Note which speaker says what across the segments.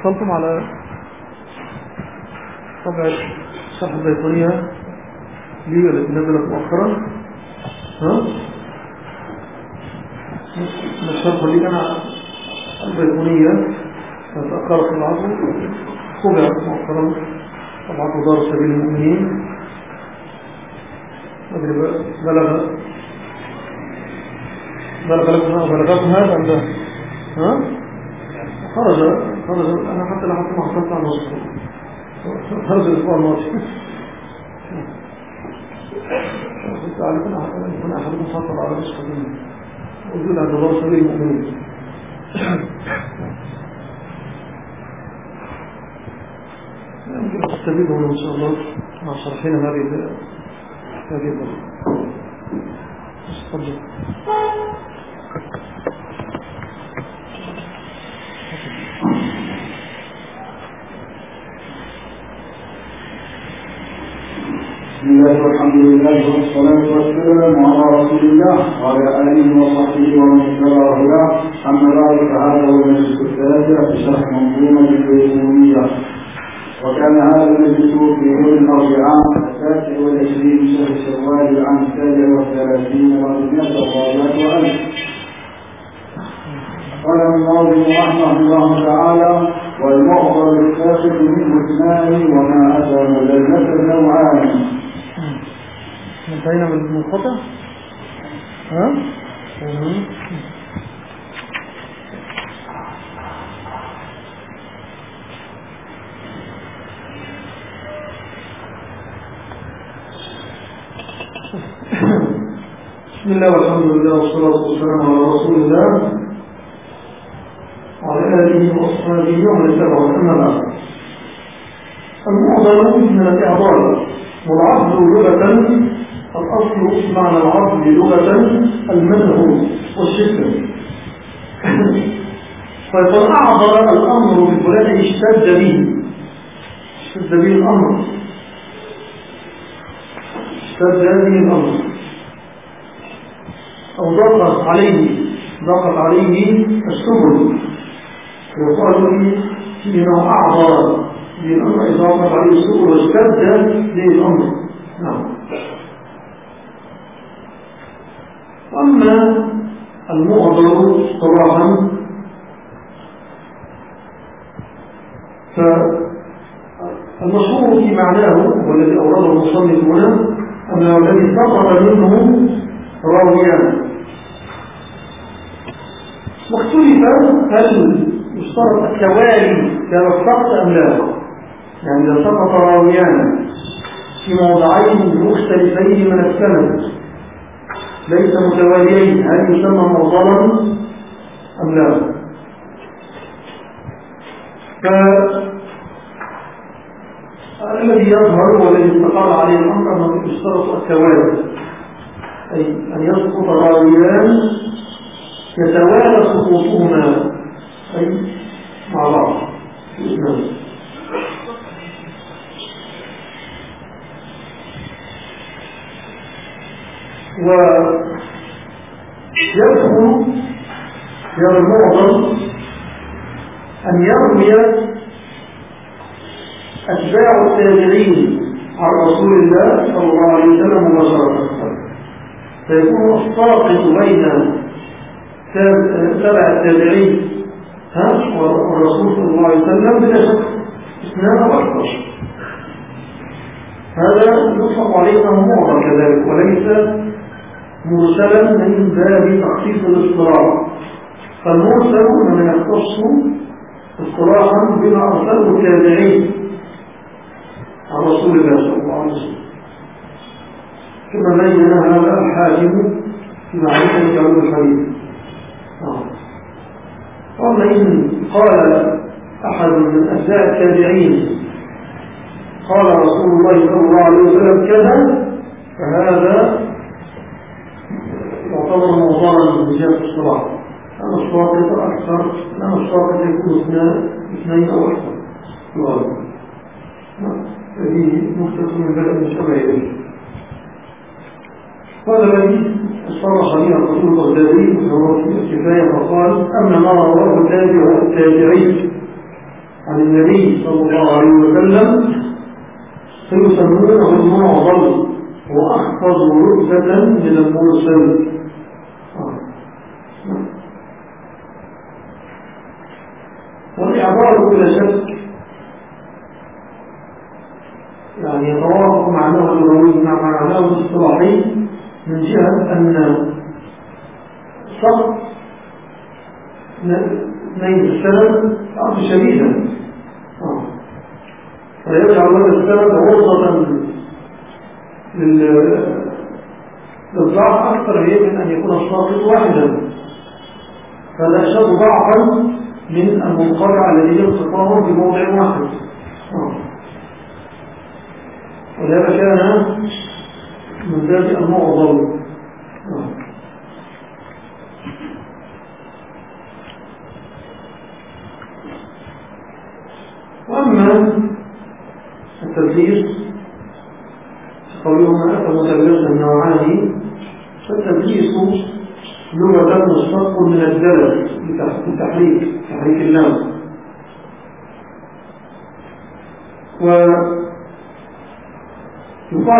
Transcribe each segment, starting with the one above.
Speaker 1: حصلتم على طبع صفحة البيطرية لي التي نزلت مؤخرا ها؟ نشرح لي أنا البيطرية تأخرت العصر طبعت مؤخرا طبعت دار سبيل المؤمنين. بلغ بلغ لكم بلغكم هذا عند ها؟ خرج. أنا حتى حتى ما حصلت على النص خرج الأسبوع الماضي. كنت كان احدكم حصل على نسخه وجود عند الله المؤمنين. يمكن تستفيد هنا إن شاء الله مع شرحنا هذه هذه الدرجه تفضل.
Speaker 2: بسم الله والحمد لله والصلاة والسلام على رسول الله وعلى آله وصحبه ومن اتبع هداه أما بعد فهذا هو المجلس الثالث في منظومة البيقونية وكان هذا المجلس في يوم الأربعاء التاسع والعشرين من شهر شوال العام السابع والثلاثين قال الناظم رحمه الله تعالى والمعضل الساقط منه اثنان وما أتى مدلة نوعان
Speaker 1: انتهينا من المنقطع ها. بسم الله والحمد لله والصلاة والسلام على رسول الله. وعلى آله وأصحابه ومن اتبعه أما بعد المعضل من الإعضال والعضل لغة الأصل معنى العضل لغة المنه والشدة فإذا أعضل الأمر بفلان اشتد به. اشتد به الأمر. اشتد به الأمر. أو ضغط عليه ضغط عليه السبل. يقال فيه إنه أعضل به الأمر إذا ضغط عليه السبل واشتد به الأمر نعم. أما المعضل صراحا فالمشهور في معناه والذي أورده المصنف هنا أنه الذي سقط منه راويان. واختلف هل يشترط التوالي كان السقط أم لا؟ يعني إذا سقط راويان في موضعين مختلفين من السند ليس متواليين هل يسمى معضلا أم لا؟ فالذي يظهر والذي استقر عليه الأمر أنه يشترط التوالي أي أن يسقط راويان يتوالى سقوطهما أي مع بعض في ويدخل في المعظم أن يروي أتباع التابعين عن رسول الله صلى الله عليه وسلم مباشرة فيكون الساقط بين تبع التابعين ها؟ والرسول صلى الله عليه وسلم بلا شك. اثنان وأكثر هذا يطلق عليه معظم كذلك وليس مرسلا من باب تخصيص الاصطلاح. فالمرسل من يختص اصطلاحا بما أرسله التابعين عن رسول الله صلى الله عليه وسلم. كما بين هذا الحاكم في معرفة علوم الحديث. قال إن قال أحد من أتباع التابعين قال رسول الله صلى الله عليه وسلم كذا فهذا يعتبر موضوعا من جهة الصلاة أما الشواطئ أكثر. أما الشواطئ يكون اثنين أو أكثر. يغالب هذه نقطة من بلد شبه هذا الذي صرح به الرسول البغدادي وهو في الكفاية فقال أما ما رواه التابع التابعي عن صلى الله عليه وسلم فيسمونه المعضل وأحفظ رتبة من المرسل والإعبار بلا شك. يعني يتوافق معناه اللغوي مع معناه الاصطلاحي من جهة أن سقط نيل السند أمر شديدا فيجعل هذا السند عرضة للضعف أكثر من أن يكون الساقط واحدا. فلا أشد ضعفا من المنقطع الذي يلتقاه في موضع واحد. ولهذا كان من ذات المعظم وأما التدليس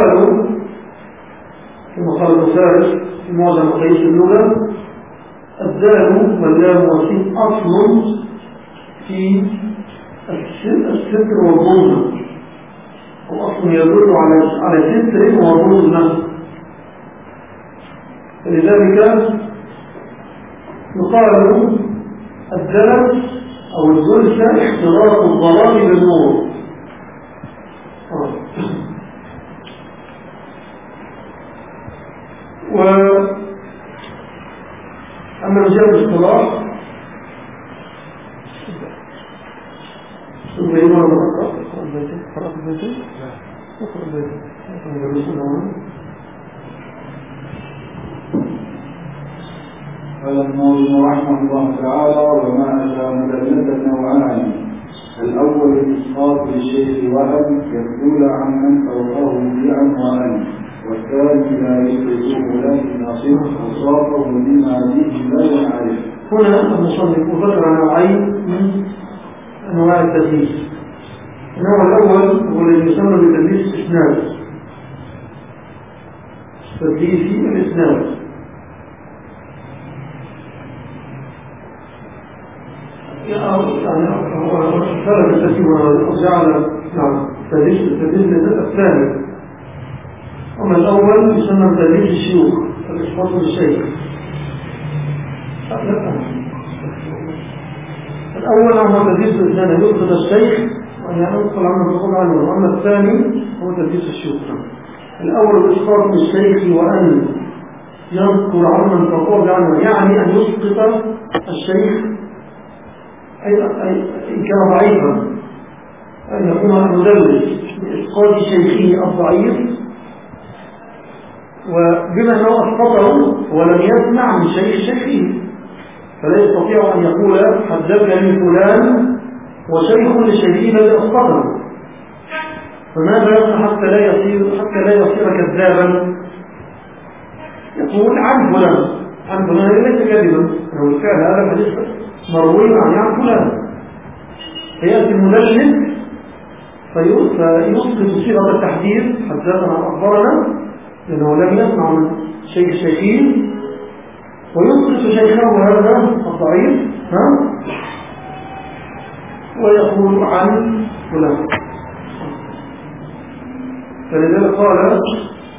Speaker 1: ويقال كما قال البخاري في معظم مقاييس اللغة الدال واللام والسين أصل في الستر والظلم هو أصلا يدل على على ستر وظلم فلذلك يقال الدلس أو الزلسة اختلاط الظلام بالنور. و أما مجال الاصطلاح ثم
Speaker 2: قال الناظم رحمه الله تعالى وما أتى مدلة نوعان. الأول الإسقاط للشيخ وهب يدل عن من فوقه بيعا والثاني لا بما
Speaker 1: هنا المصنف ذكر نوعين من أنواع التدليس النوع الأول هو الذي يسمى بتدليس الإسناد تدليس الإسناد خرج الترتيب وجعل نعم التدريس الثاني أما الأول يسمى تدريس الشيوخ الإسقاط للشيخ الأول هو تدريس الإنسان يقصد الشيخ؟ وأن ينقل عنه يقول عنه وأما الثاني هو تدريس الشيوخ. الأول الإسقاط للشيخ وأن ينقل عمن فقول عنه يعني أن يسقط الشيخ أي إن كان ضعيفا. أن يكون مدرس بإسقاط شيخه الضعيف. وبما أنه أسقطه ولم يسمع من شيخ شيخه فلا يستطيع أن يقول حدثني فلان وشيخ لشيخه الذي أسقطه. فماذا يصنع حتى لا يصير حتى لا يصير كذابا؟ يقول عن فلان. عن فلان ليس كذبا هو الفعل هذا حديث مروي عن عن فلان. فيأتي المدلس فيسقط صيغة التحديث حدثنا أخبرنا لأنه لم يسمع من شيخ الشيخين ويسقط شيخه هذا الضعيف ها؟ ويقول عن فلان. فلذلك قال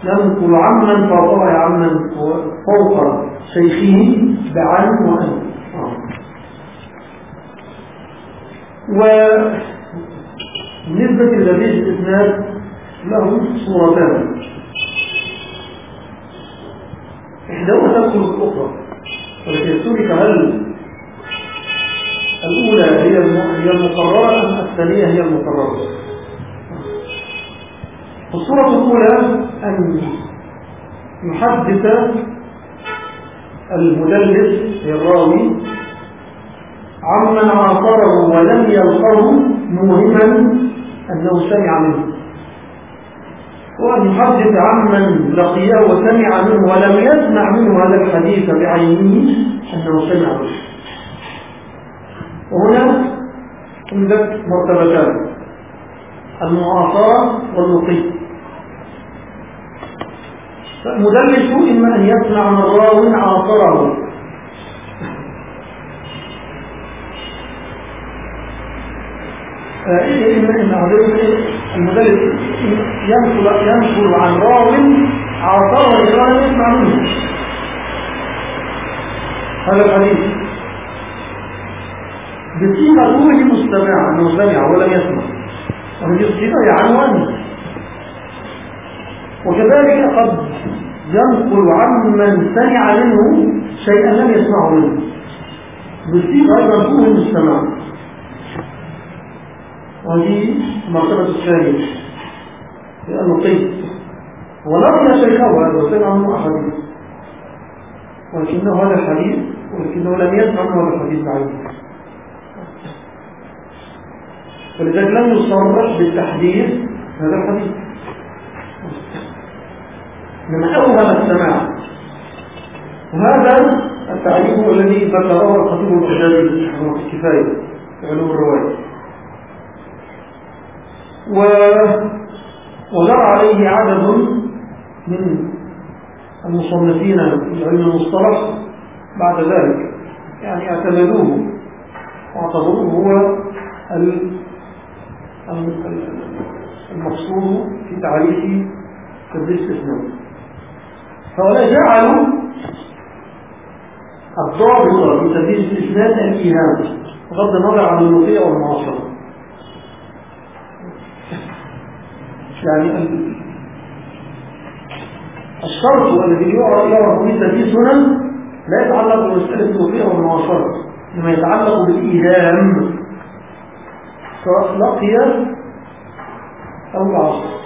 Speaker 1: ننقل عمن فوقع عمن فوق شيخه بعن وأن. وبالنسبة لذلك الإسناد له صورتان. إحداهما في الأخرى ولكن سئلك هل الأولى هي هي المقررة أم الثانية هي المقررة؟ الصورة الأولى أن يحدث المدلس الراوي عمن عاصره ولم يلقه موهما أنه سمع منه. وأن يحدث عمن لقيه وسمع منه ولم يسمع منه هذا الحديث بعينه أنه سمع منه. وهنا عندك مرتبتان. المعاصرة واللقي فالمدلس إما أن يسمع من راو عاصره المدلس ينقل ينقل عن راو عاصره إذا يسمع منه هذا الحديث بصيغة روح مستمع أنه سمع ولم يسمع وهذه الصيغة عنوان وكذلك قد ينقل عمن سمع منه شيئا لم يسمعه منه بصيغة أيضا روح مستمع وهذه المرتبة الثانية. لأنه قيد ولقي شيخه هذا وسمع منه أحاديث. ولكنه هذا الحديث ولكنه لم يسمع منه هذا الحديث بعيد. ولذلك لم يصرح بالتحديث هذا الحديث. من أوهم السماع. وهذا التعريف الذي ذكره الخطيب البغدادي رحمه الكفاية في علوم الرواية. و وجرى عليه عدد من المصنفين في علم المصطلح بعد ذلك. يعني اعتمدوه واعتبروه هو المقصود في تعريف الاستثناء فولا جعلوا الضابط في تدريس الاستثناء الإيهام بغض النظر عن الوقية والمعاصرة يعني الشرط الذي يعرف به تدريس هنا لا يتعلق بمسألة الوقية والمعاصرة لما يتعلق بالإيهام. سواء لقي أو العصر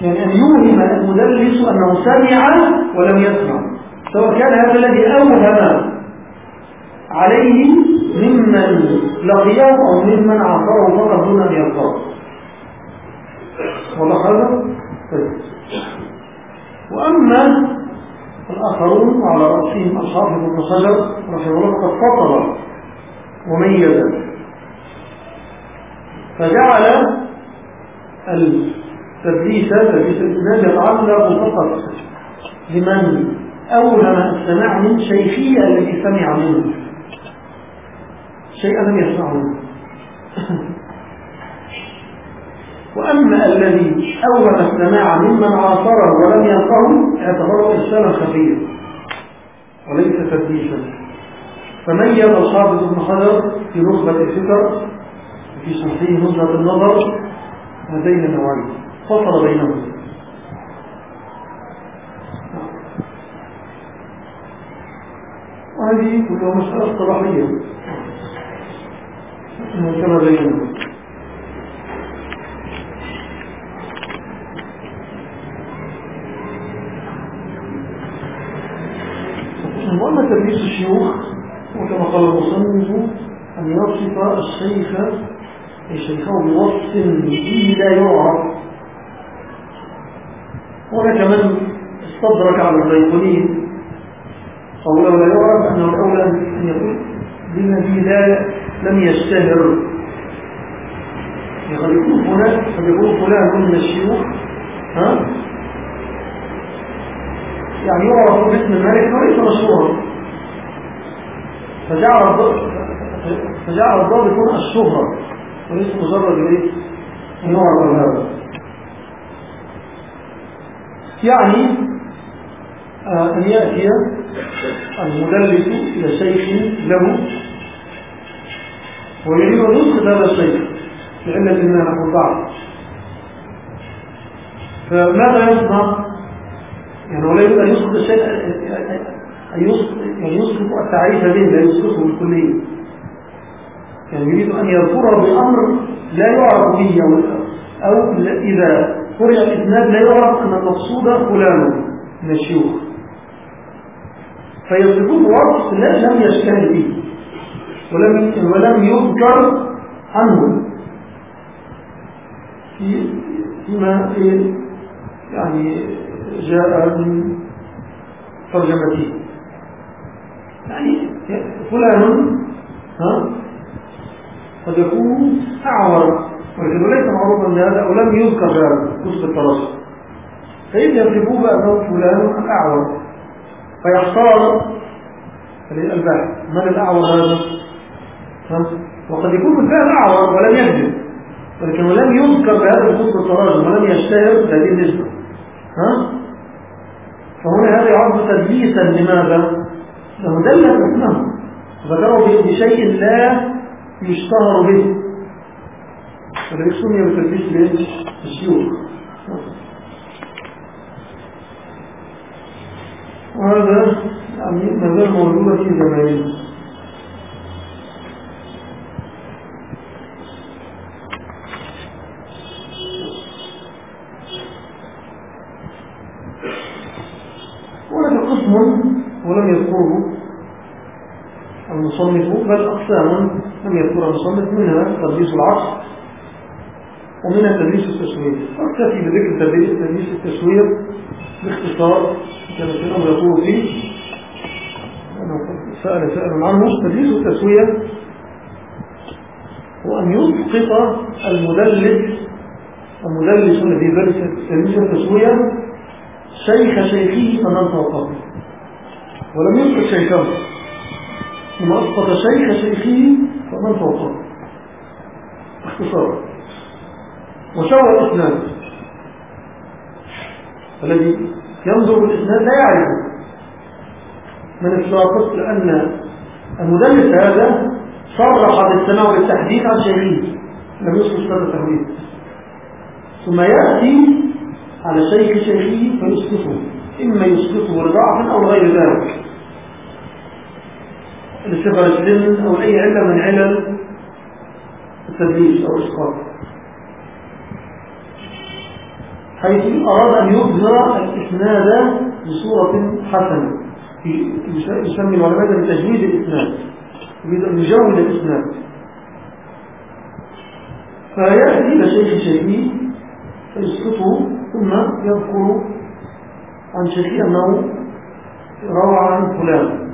Speaker 1: يعني أن يوهم المدلس أنه سمع ولم يسمع سواء كان هذا الذي أوهم عليه ممن لقيه أو ممن عصره فقط دون أن يلقاه. هذا؟ طيب. وأما الآخرون وعلى رأسهم الحافظ ابن حجر رحمه الله قد فصل وميز. فجعل التدليس تدليس الإسلام يتعلق فقط لمن أوهم السماع من شيخية الذي سمع منه. شيئا لم يسمعه. وأما الذي أوهم السماع ممن عاصره ولم يلقه اعتبره إرسالا خفيا وليس تدليسا فميز الحافظ ابن حجر في نخبة الفكر وفي صحيح نزهة النظر هذين النوعين فصل بينهم وهذه كلها مسألة اصطلاحية. كما بينهم وأما تدريس الشيوخ وكما قال المصنف أن يصف الشيخ شيخه بوصف به لا يعرف. هناك من استدرك على البيقونين قوله لا يعرف أنه الأولى أن يقول بالذي لا لم يشتهر. قد يكون هناك قد يكون فلان من الشيوخ ها؟ يعني يعرف باسم الملك وليس مشهورا. فجعل فجعل هنا الشهرة وليس مجرد إيه؟ يعرف هذا. يعني آه أن يأتي المدلس إلى شيخ له ويريد أن يسقط هذا الشيخ لعلة ما نقول بعض. فماذا يصنع؟ يعني ولا أن يسقط الشيء أن يسقط يعني التعريف به لا يسقطه بالكلية يعني يريد أن يذكره بأمر لا يعرف به أو, إذا قرئ الإسناد لا يعرف أن المقصود فلان من الشيوخ. فيصفوه وصف لا لم يشتهر به. ولم ولم يذكر عنه. في فيما يعني جاء من ترجمته يعني فلان ها قد يكون أعور. ولكنه ليس معروفا أن هذا أو لم يذكر هذا كتب التراجم فإذ يصفوه بأنه فلان الأعور. فيختار البحث من الأعور هذا؟ وقد يكون بالفعل أعور ولم يكذب. ولكنه لم يذكر بهذا كتب التراجم ولم يشتهر بهذه النسبة. ها؟ فهنا هذا يعد تدليسا لماذا؟ لأنه دلت اسمه ذكره بشيء لا يشتهر به. فذلك سمي بتدليس الشيوخ وهذا يعني ما زال موجودا في زماننا وهذا قسم ولم يذكره المصنف بل أقسام لم يذكرها المصنف منها تدريس العصر ومنها تدريس التسوير أكتفي بذكر تدريس التسوير باختصار كان في الأمر يقول فيه سأل سأل عنه. تدريس التسوية هو أن يسقط المدلس المدلس الذي درس تدريس التسوية شيخ شيخه فمن فوقه. ولم يسقط شيخه. ثم أسقط شيخ شيخه فمن فوقه. باختصار. وشوى الإسناد الذي ينظر الإسناد لا يعرفه من الساقط لأن المدلس هذا صرح بالسماع بالتحديث عن شيخه لم يسقط هذا التحديث. ثم يأتي على شيخ شيخه فيسقطه. إما يسقطه لضعف أو غير ذلك. لصغر السن أو أي علة من علل التدليس أو الإسقاط حيث أراد أن يظهر الإسناد بصورة حسنة يسمي العلماء بتجويد الإسناد يجود الإسناد. فيأتي إلى شيخ شيخه فيسقطه ثم يذكر عن شيخه أنه روى عن فلان.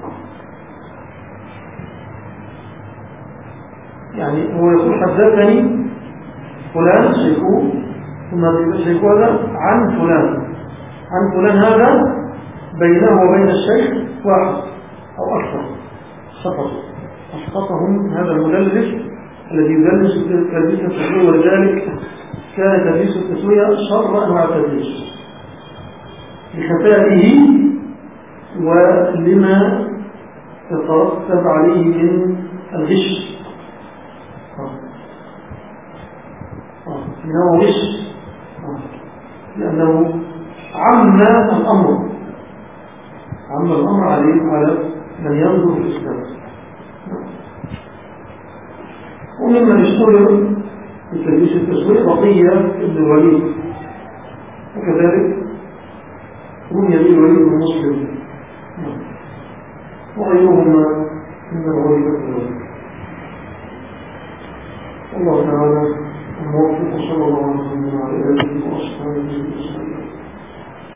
Speaker 1: يعني هو يقول حدثني فلان شيخه ثم الشيخ هذا عن فلان. عن فلان هذا بينه وبين الشيخ واحد أو أكثر. سقط. أسقطهم هذا المدلس الذي يدلس تدليس التسوية ولذلك كان تدليس التسوية شر أنواع التدليس لخفائه ولما يترتب عليه من الغش. إنه غش لأنه عم الأمر. عم الأمر عليه على من ينظر في الإسلام وممن اشتهر بتدريس التسويق بقية ابن الوليد. وكذلك به الوليد بن مسلم وغيرهما